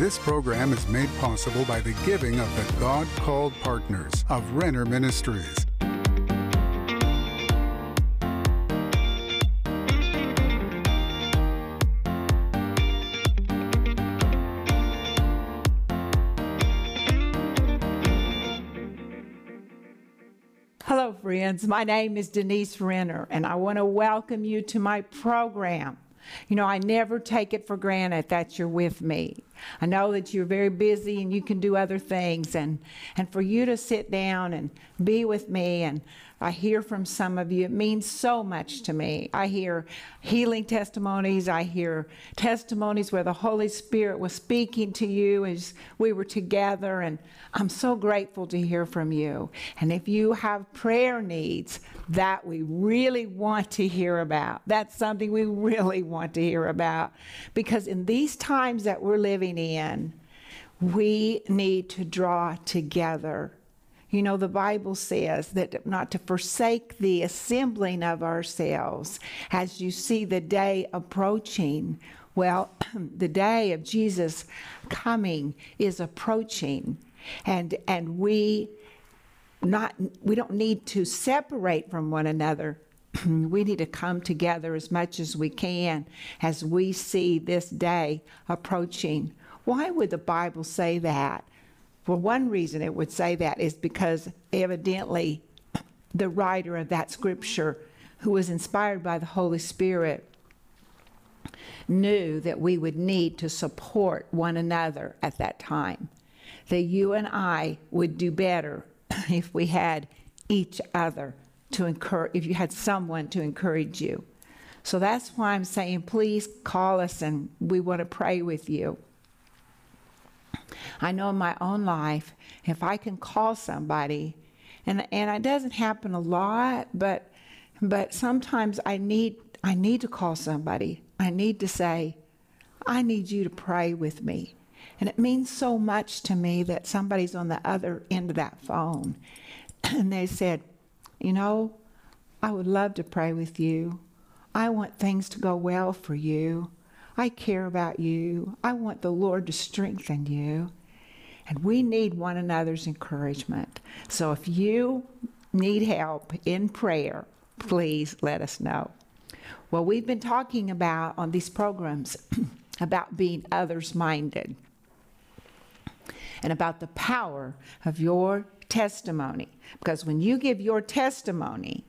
This program is made possible by the giving of the God called partners of Renner Ministries. Hello, friends. My name is Denise Renner, and I want to welcome you to my program. You know, I never take it for granted that you're with me. I know that you're very busy and you can do other things, and, and for you to sit down and be with me, and I hear from some of you, it means so much to me. I hear healing testimonies, I hear testimonies where the Holy Spirit was speaking to you as we were together, and I'm so grateful to hear from you. And if you have prayer needs, that we really want to hear about. That's something we really want to hear about. Because in these times that we're living in, we need to draw together. You know, the Bible says that not to forsake the assembling of ourselves as you see the day approaching. Well, the day of Jesus coming is approaching. And, and we not we don't need to separate from one another we need to come together as much as we can as we see this day approaching why would the bible say that well one reason it would say that is because evidently the writer of that scripture who was inspired by the holy spirit knew that we would need to support one another at that time that you and I would do better if we had each other to encourage, if you had someone to encourage you. So that's why I'm saying, please call us and we want to pray with you. I know in my own life, if I can call somebody, and, and it doesn't happen a lot, but, but sometimes I need, I need to call somebody. I need to say, I need you to pray with me. And it means so much to me that somebody's on the other end of that phone. And they said, You know, I would love to pray with you. I want things to go well for you. I care about you. I want the Lord to strengthen you. And we need one another's encouragement. So if you need help in prayer, please let us know. Well, we've been talking about on these programs about being others minded and about the power of your testimony. Because when you give your testimony,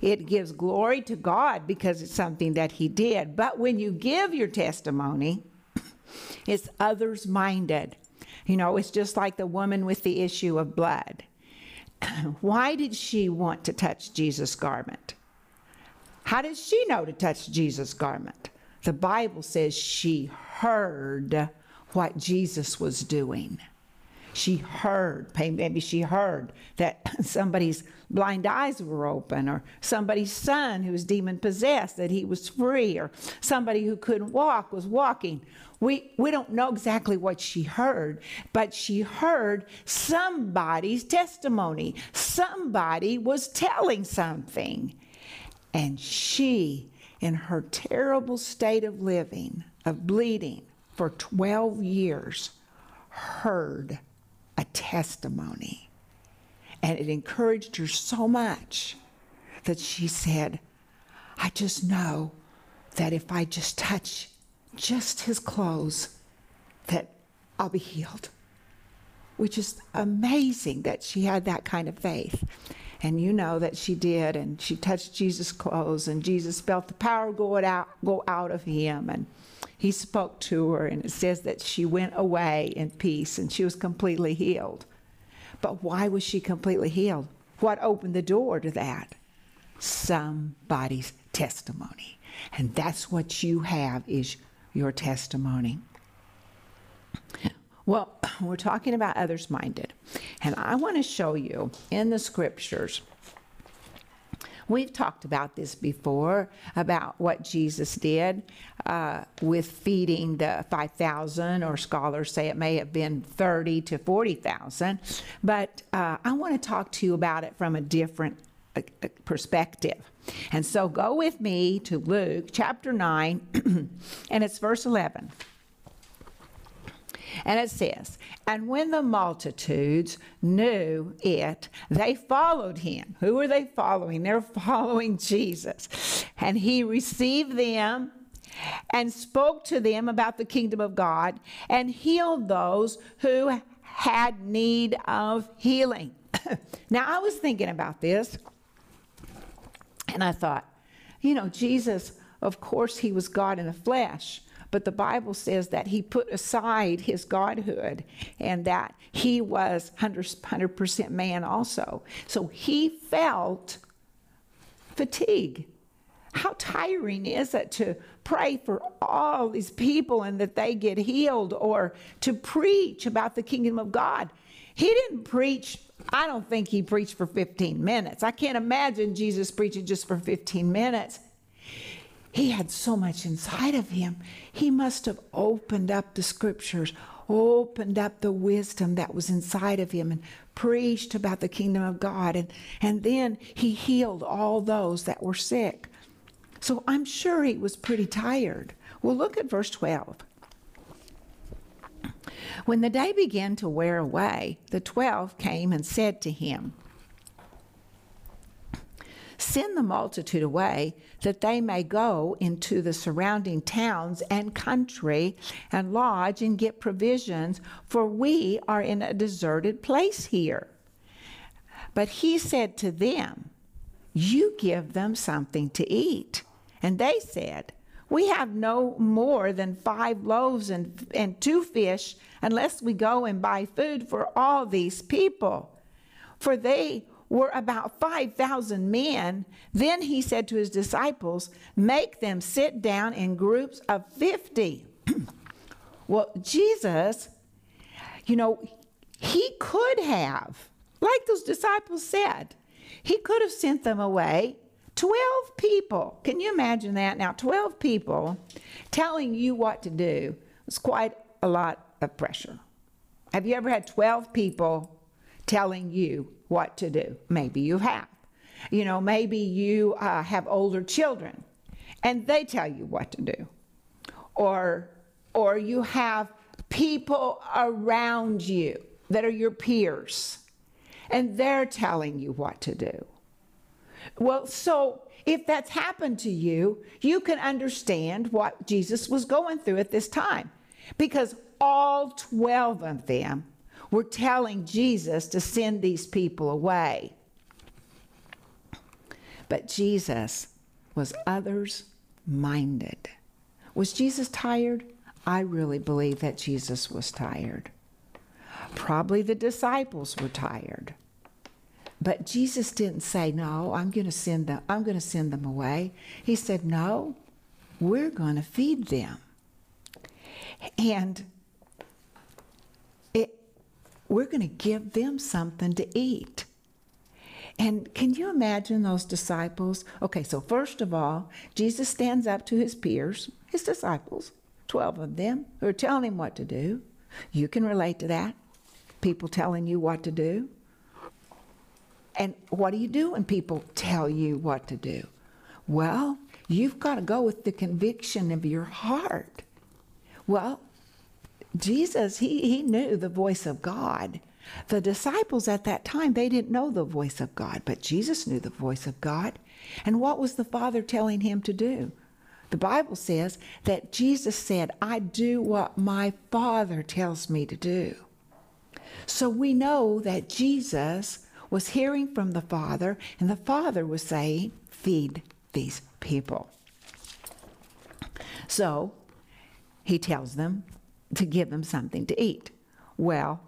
it gives glory to God because it's something that He did. But when you give your testimony, it's others minded. You know, it's just like the woman with the issue of blood. Why did she want to touch Jesus' garment? How did she know to touch Jesus' garment? The Bible says she heard what Jesus was doing. She heard, maybe she heard that somebody's blind eyes were open, or somebody's son who was demon possessed, that he was free, or somebody who couldn't walk was walking. We, we don't know exactly what she heard, but she heard somebody's testimony. Somebody was telling something. And she, in her terrible state of living, of bleeding for 12 years, heard a testimony. And it encouraged her so much that she said, I just know that if I just touch just his clothes, that I'll be healed. Which is amazing that she had that kind of faith. And you know that she did, and she touched Jesus' clothes, and Jesus felt the power go out, go out of him. And he spoke to her, and it says that she went away in peace and she was completely healed. But why was she completely healed? What opened the door to that? Somebody's testimony. And that's what you have is your testimony. Well, we're talking about others minded. And I want to show you in the scriptures We've talked about this before about what Jesus did uh, with feeding the 5,000, or scholars say it may have been 30 to 40,000. But uh, I want to talk to you about it from a different perspective. And so go with me to Luke chapter 9, and it's verse 11. And it says, And when the multitudes knew it, they followed him. Who are they following? They're following Jesus. And he received them and spoke to them about the kingdom of God and healed those who had need of healing. now, I was thinking about this and I thought, you know, Jesus, of course, he was God in the flesh. But the Bible says that he put aside his godhood and that he was 100%, man also. So he felt fatigue. How tiring is it to pray for all these people and that they get healed or to preach about the kingdom of God? He didn't preach, I don't think he preached for 15 minutes. I can't imagine Jesus preaching just for 15 minutes. He had so much inside of him. He must have opened up the scriptures, opened up the wisdom that was inside of him, and preached about the kingdom of God. And, and then he healed all those that were sick. So I'm sure he was pretty tired. Well, look at verse 12. When the day began to wear away, the twelve came and said to him, Send the multitude away, that they may go into the surrounding towns and country and lodge and get provisions, for we are in a deserted place here. But he said to them, You give them something to eat. And they said, We have no more than five loaves and, and two fish, unless we go and buy food for all these people. For they were about 5,000 men. Then he said to his disciples, Make them sit down in groups of 50. well, Jesus, you know, he could have, like those disciples said, he could have sent them away. 12 people. Can you imagine that? Now, 12 people telling you what to do is quite a lot of pressure. Have you ever had 12 people telling you what to do. Maybe you have. You know, maybe you uh, have older children and they tell you what to do. Or, or you have people around you that are your peers and they're telling you what to do. Well, so if that's happened to you, you can understand what Jesus was going through at this time because all 12 of them were telling Jesus to send these people away. But Jesus was others minded. Was Jesus tired? I really believe that Jesus was tired. Probably the disciples were tired. But Jesus didn't say, "No, I'm going to send them I'm going to send them away." He said, "No, we're going to feed them." And we're going to give them something to eat. And can you imagine those disciples? Okay, so first of all, Jesus stands up to his peers, his disciples, 12 of them, who are telling him what to do. You can relate to that. People telling you what to do. And what do you do when people tell you what to do? Well, you've got to go with the conviction of your heart. Well, Jesus, he, he knew the voice of God. The disciples at that time, they didn't know the voice of God, but Jesus knew the voice of God. And what was the Father telling him to do? The Bible says that Jesus said, I do what my Father tells me to do. So we know that Jesus was hearing from the Father, and the Father was saying, Feed these people. So he tells them, to give them something to eat. Well,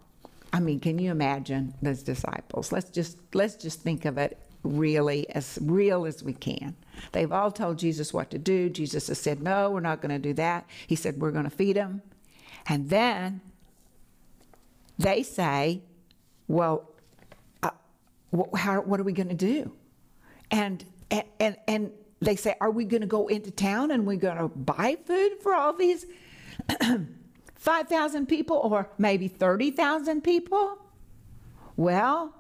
I mean, can you imagine those disciples? Let's just let's just think of it really as real as we can. They've all told Jesus what to do. Jesus has said, "No, we're not going to do that." He said, "We're going to feed them." And then they say, "Well, how, what are we going to do?" And and and, and they say, "Are we going to go into town and we're going to buy food for all these?" 5,000 people or maybe 30,000 people? Well,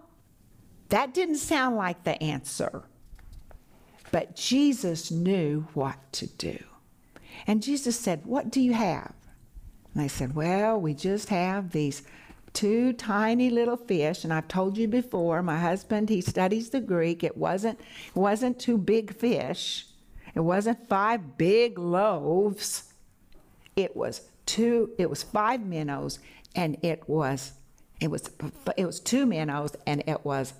that didn't sound like the answer. But Jesus knew what to do. And Jesus said, What do you have? And they said, Well, we just have these two tiny little fish and i've told you before my husband he studies the greek. It wasn't it wasn't two big fish. It wasn't five big loaves. It was two it was five minnows and it was it was it was two minnows and it was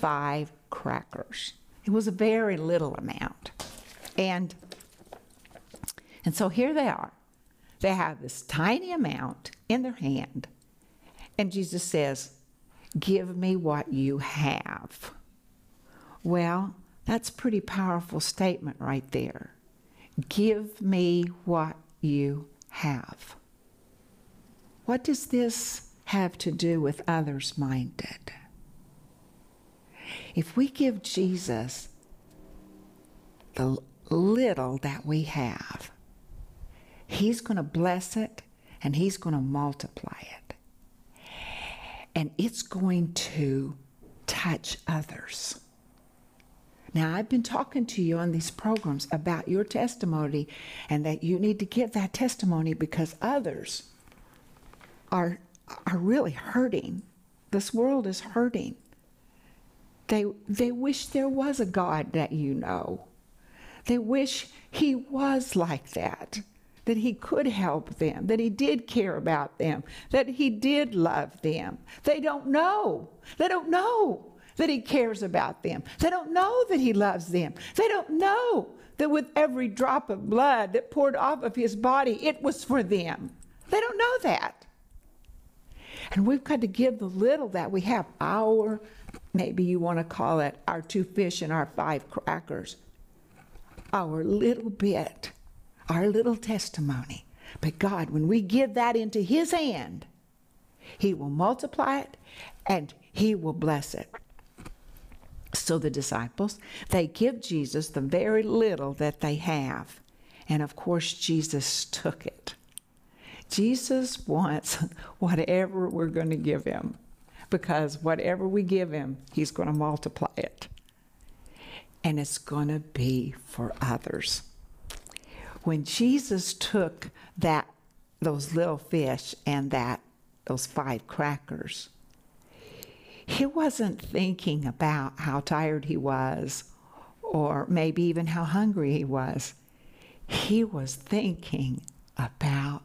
five crackers. It was a very little amount. And and so here they are. They have this tiny amount in their hand and Jesus says, Give me what you have. Well, that's a pretty powerful statement right there. Give me what you have. What does this have to do with others minded? If we give Jesus the little that we have, He's going to bless it and He's going to multiply it and it's going to touch others. Now, I've been talking to you on these programs about your testimony and that you need to give that testimony because others are, are really hurting. This world is hurting. They, they wish there was a God that you know. They wish He was like that that he could help them, that he did care about them, that he did love them. They don't know. They don't know that he cares about them. They don't know that he loves them. They don't know that with every drop of blood that poured off of his body, it was for them. They don't know that. And we've got to give the little that we have, our, maybe you want to call it our two fish and our five crackers, our little bit our little testimony. But God, when we give that into His hand, He will multiply it and He will bless it. So the disciples, they give Jesus the very little that they have. And of course, Jesus took it. Jesus wants whatever we're going to give him because whatever we give him, he's going to multiply it. And it's going to be for others when Jesus took that those little fish and that those five crackers, he wasn't thinking about how tired he was or maybe even how hungry he was. He was thinking about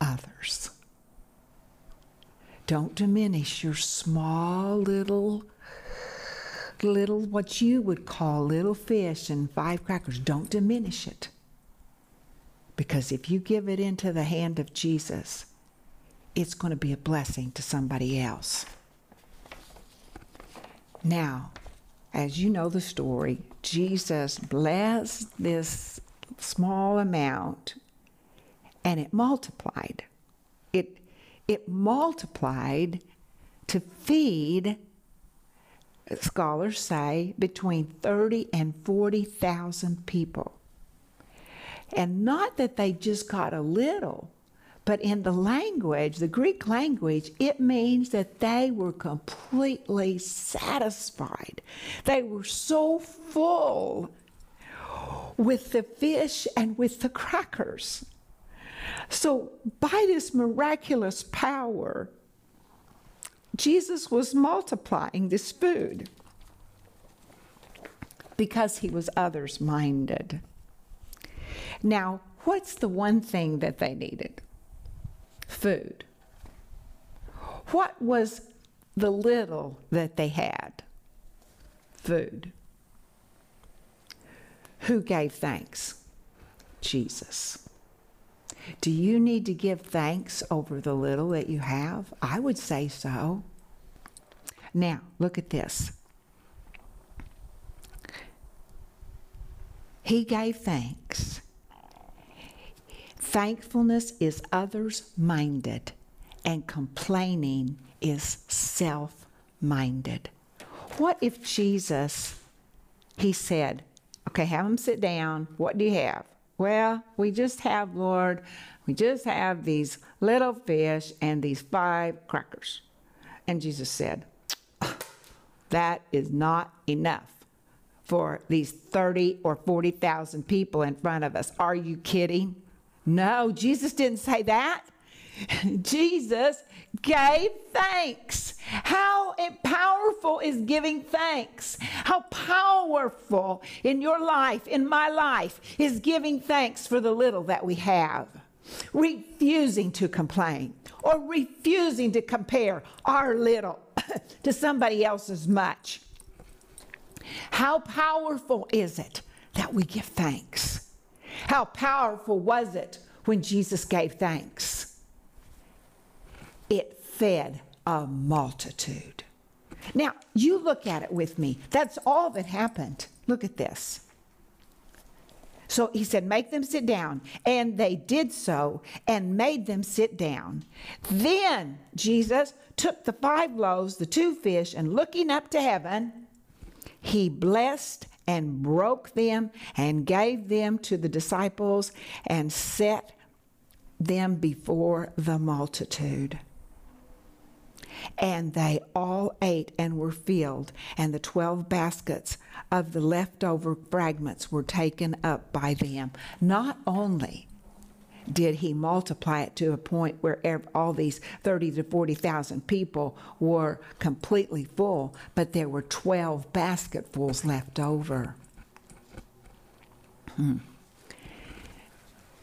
others. Don't diminish your small little little what you would call little fish and five crackers. Don't diminish it. Because if you give it into the hand of Jesus, it's going to be a blessing to somebody else. Now, as you know the story, Jesus blessed this small amount and it multiplied. It, it multiplied to feed, scholars say, between 30 and 40,000 people. And not that they just got a little, but in the language, the Greek language, it means that they were completely satisfied. They were so full with the fish and with the crackers. So, by this miraculous power, Jesus was multiplying this food because he was others minded. Now, what's the one thing that they needed? Food. What was the little that they had? Food. Who gave thanks? Jesus. Do you need to give thanks over the little that you have? I would say so. Now, look at this. He gave thanks Thankfulness is others minded, and complaining is self minded. What if Jesus, he said, okay, have them sit down. What do you have? Well, we just have, Lord, we just have these little fish and these five crackers. And Jesus said, that is not enough for these 30 or 40,000 people in front of us. Are you kidding? No, Jesus didn't say that. Jesus gave thanks. How powerful is giving thanks? How powerful in your life, in my life, is giving thanks for the little that we have. Refusing to complain or refusing to compare our little to somebody else's much. How powerful is it that we give thanks? How powerful was it when Jesus gave thanks? It fed a multitude. Now, you look at it with me. That's all that happened. Look at this. So he said, Make them sit down. And they did so and made them sit down. Then Jesus took the five loaves, the two fish, and looking up to heaven, he blessed and broke them and gave them to the disciples and set them before the multitude. And they all ate and were filled, and the twelve baskets of the leftover fragments were taken up by them. Not only did he multiply it to a point where all these 30 to 40,000 people were completely full, but there were 12 basketfuls left over. Hmm.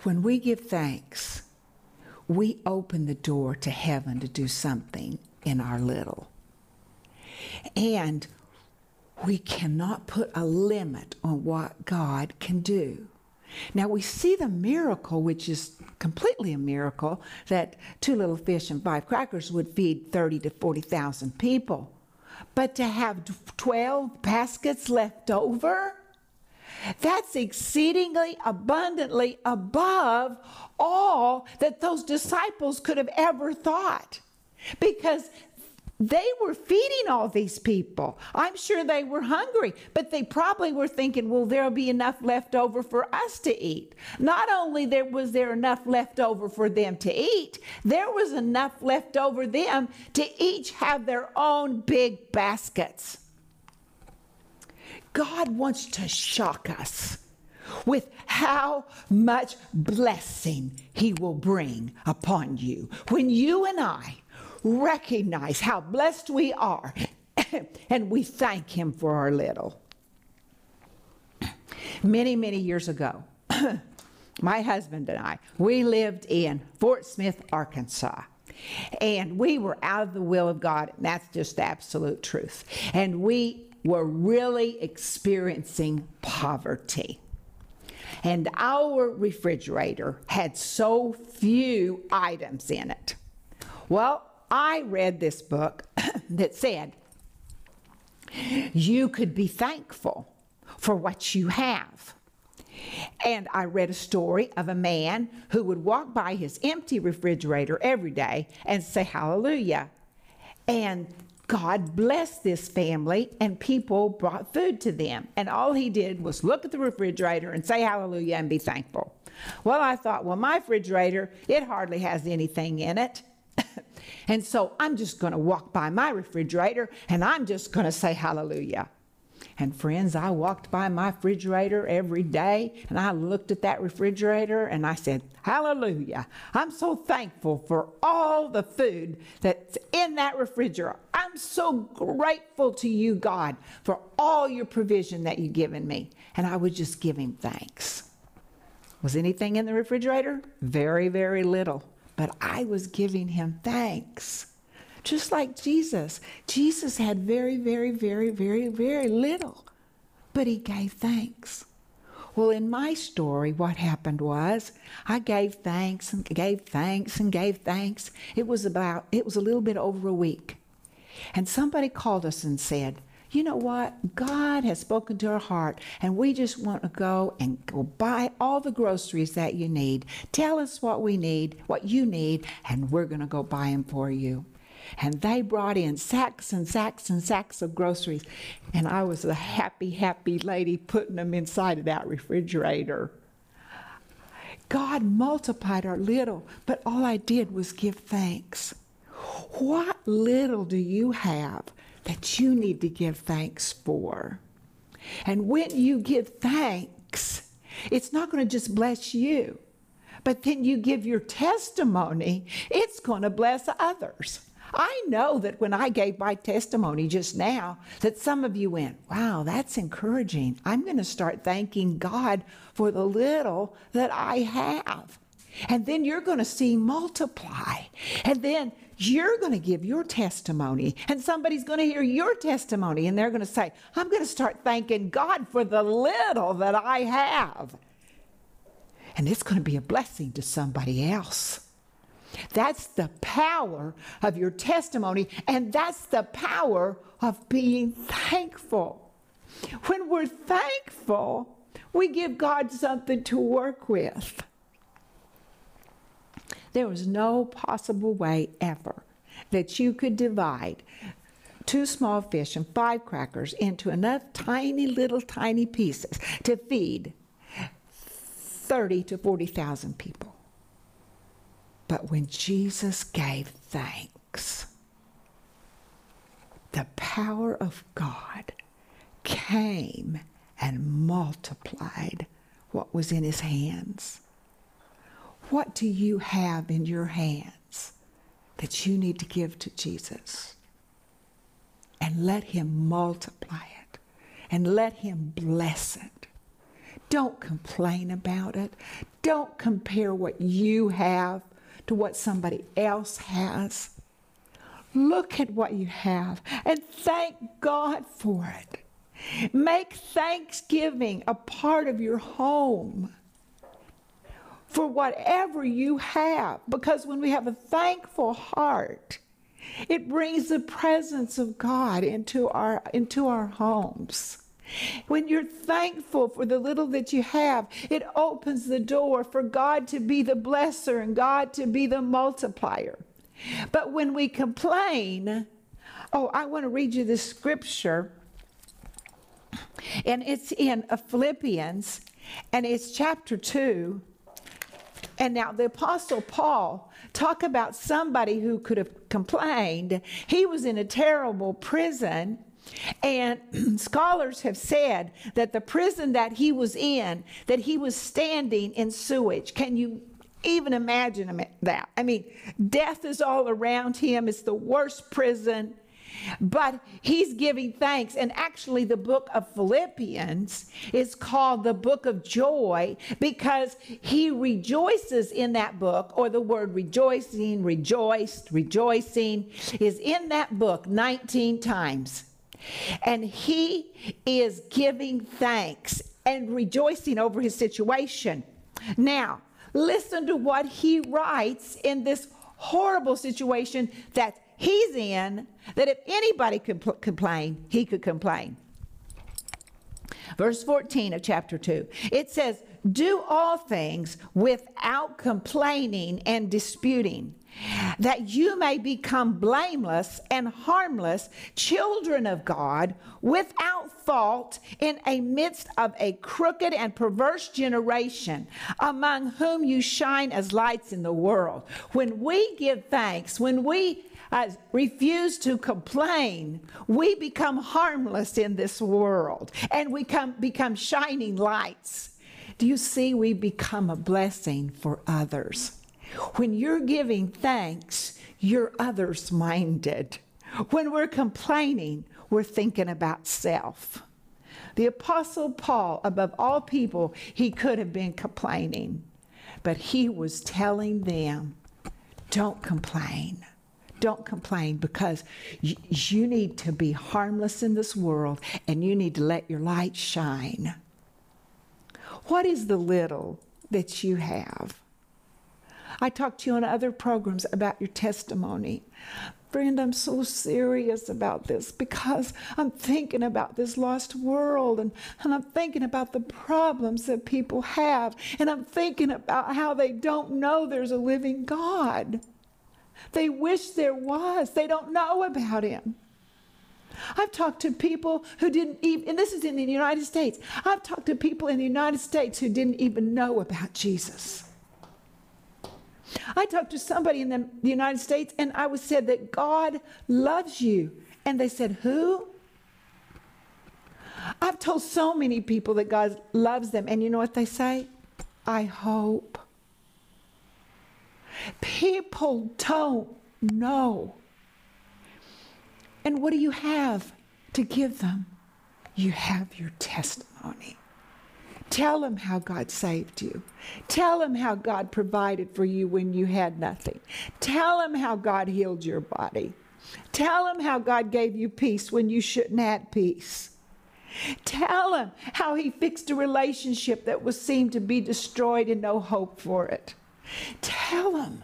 When we give thanks, we open the door to heaven to do something in our little. And we cannot put a limit on what God can do. Now we see the miracle, which is completely a miracle, that two little fish and five crackers would feed 30 to 40,000 people. But to have 12 baskets left over, that's exceedingly abundantly above all that those disciples could have ever thought. Because they were feeding all these people. I'm sure they were hungry, but they probably were thinking, well, there'll be enough left over for us to eat. Not only there was there enough left over for them to eat, there was enough left over them to each have their own big baskets. God wants to shock us with how much blessing he will bring upon you when you and I recognize how blessed we are and we thank Him for our little. Many, many years ago, my husband and I, we lived in Fort Smith, Arkansas. And we were out of the will of God. And that's just absolute truth. And we were really experiencing poverty. And our refrigerator had so few items in it. Well, I read this book that said you could be thankful for what you have. And I read a story of a man who would walk by his empty refrigerator every day and say hallelujah. And God blessed this family, and people brought food to them. And all he did was look at the refrigerator and say hallelujah and be thankful. Well, I thought, well, my refrigerator, it hardly has anything in it. And so I'm just going to walk by my refrigerator and I'm just going to say hallelujah. And friends, I walked by my refrigerator every day and I looked at that refrigerator and I said, Hallelujah. I'm so thankful for all the food that's in that refrigerator. I'm so grateful to you, God, for all your provision that you've given me. And I would just give him thanks. Was anything in the refrigerator? Very, very little but I was giving him thanks. Just like Jesus. Jesus had very, very, very, very, very little, but he gave thanks. Well, in my story, what happened was I gave thanks and gave thanks and gave thanks. It was about, it was a little bit over a week. And somebody called us and said, you know what? God has spoken to our heart, and we just want to go and go buy all the groceries that you need. Tell us what we need, what you need, and we're going to go buy them for you. And they brought in sacks and sacks and sacks of groceries. And I was a happy, happy lady putting them inside of that refrigerator. God multiplied our little, but all I did was give thanks. What little do you have that you need to give thanks for. And when you give thanks, it's not going to just bless you, but then you give your testimony, it's going to bless others. I know that when I gave my testimony just now, that some of you went, wow, that's encouraging. I'm going to start thanking God for the little that I have. And then you're going to see multiply. And then you're going to give your testimony. And somebody's going to hear your testimony. And they're going to say, I'm going to start thanking God for the little that I have. And it's going to be a blessing to somebody else. That's the power of your testimony, and that's the power of being thankful. When we're thankful, we give God something to work with. There was no possible way ever that you could divide two small fish and five crackers into enough tiny little tiny pieces to feed 30 to 40,000 people. But when Jesus gave thanks, the power of God came and multiplied what was in his hands. What do you have in your hands that you need to give to Jesus? And let him multiply it and let him bless it. Don't complain about it. Don't compare what you have to what somebody else has. Look at what you have and thank God for it. Make thanksgiving a part of your home for whatever you have, because when we have a thankful heart, it brings the presence of God into our, into our homes. When you're thankful for the little that you have, it opens the door for God to be the blesser and God to be the multiplier. But when we complain, oh, I want to read you this scripture, and it's in Philippians, and it's chapter 2. And now the Apostle Paul, talk about somebody who could have complained. He was in a terrible prison and scholars have said that the prison that he was in, that he was standing in sewage. Can you even imagine that? I mean, death is all around him. It's the worst prison. But he's giving thanks. And actually, the book of Philippians is called the book of joy because he rejoices in that book, or the word rejoicing, rejoiced, rejoicing is in that book 19 times. And he is giving thanks and rejoicing over his situation. Now, listen to what he writes in this horrible situation that he's in, that if anybody could pl- complain, he could complain. Verse 14 of chapter 2, it says, Do all things without complaining and disputing that you may become blameless and harmless children of God without fault in a midst of a crooked and perverse generation among whom you shine as lights in the world. When we give thanks, when we uh, refuse to complain, we become harmless in this world and we come, become shining lights. Do you see? We become a blessing for others. When you're giving thanks, you're others minded. When we're complaining, we're thinking about self. The Apostle Paul, above all people, he could have been complaining, but he was telling them, don't complain. Don't complain because y- you need to be harmless in this world and you need to let your light shine. What is the little that you have? I talked to you on other programs about your testimony. Friend, I'm so serious about this because I'm thinking about this lost world and, and I'm thinking about the problems that people have. And I'm thinking about how they don't know there's a living God. They wish there was, they don't know about Him. I've talked to people who didn't even, and this is in the United States, I've talked to people in the United States who didn't even know about Jesus. I talked to somebody in the, the United States and I was said that God loves you. And they said, Who? I've told so many people that God loves them. And you know what they say? I hope. People don't know. And what do you have to give them? You have your testimony. Tell them how God saved you. Tell them how God provided for you when you had nothing. Tell them how God healed your body. Tell them how God gave you peace when you shouldn't have peace. Tell him how he fixed a relationship that was seemed to be destroyed and no hope for it. Tell him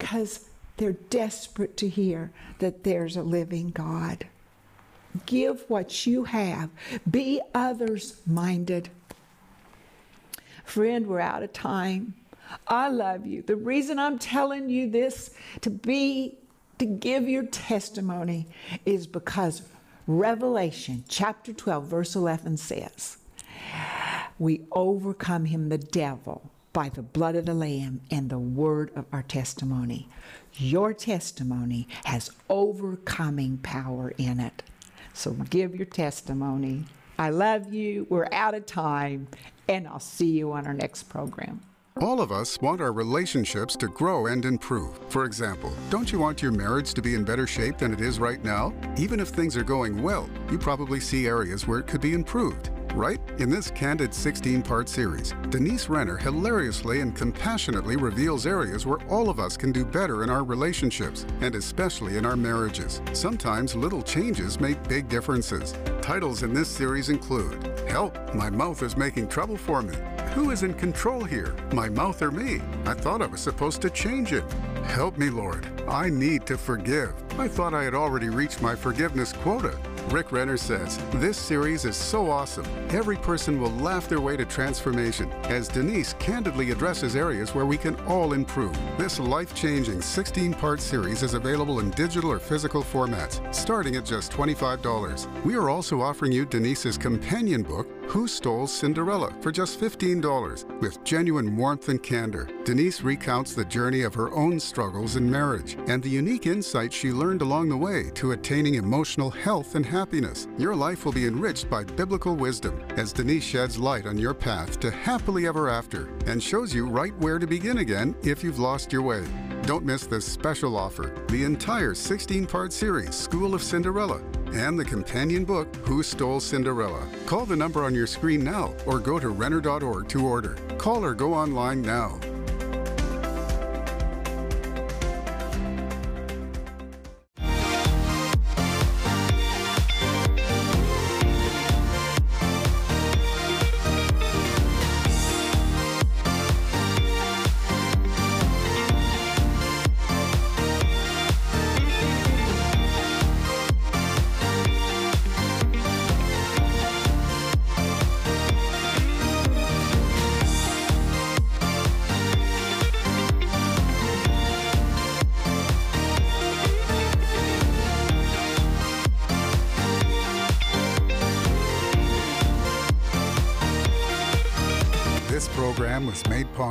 because they're desperate to hear that there's a living God. Give what you have. Be others minded. Friend, we're out of time. I love you. The reason I'm telling you this to be to give your testimony is because Revelation chapter 12, verse 11 says, We overcome him, the devil, by the blood of the Lamb and the word of our testimony. Your testimony has overcoming power in it. So give your testimony. I love you. We're out of time, and I'll see you on our next program. All of us want our relationships to grow and improve. For example, don't you want your marriage to be in better shape than it is right now? Even if things are going well, you probably see areas where it could be improved. Right? In this candid 16 part series, Denise Renner hilariously and compassionately reveals areas where all of us can do better in our relationships, and especially in our marriages. Sometimes little changes make big differences. Titles in this series include Help, My Mouth is Making Trouble for Me. Who is in control here, my mouth or me? I thought I was supposed to change it. Help me, Lord. I need to forgive. I thought I had already reached my forgiveness quota. Rick Renner says, This series is so awesome. Every person will laugh their way to transformation as Denise candidly addresses areas where we can all improve. This life changing 16 part series is available in digital or physical formats, starting at just $25. We are also offering you Denise's companion book, Who Stole Cinderella, for just $15, with genuine warmth and candor. Denise recounts the journey of her own struggles in marriage and the unique insights she learned along the way to attaining emotional health and happiness. Your life will be enriched by biblical wisdom as Denise sheds light on your path to happily ever after and shows you right where to begin again if you've lost your way. Don't miss this special offer the entire 16 part series, School of Cinderella, and the companion book, Who Stole Cinderella. Call the number on your screen now or go to Renner.org to order. Call or go online now.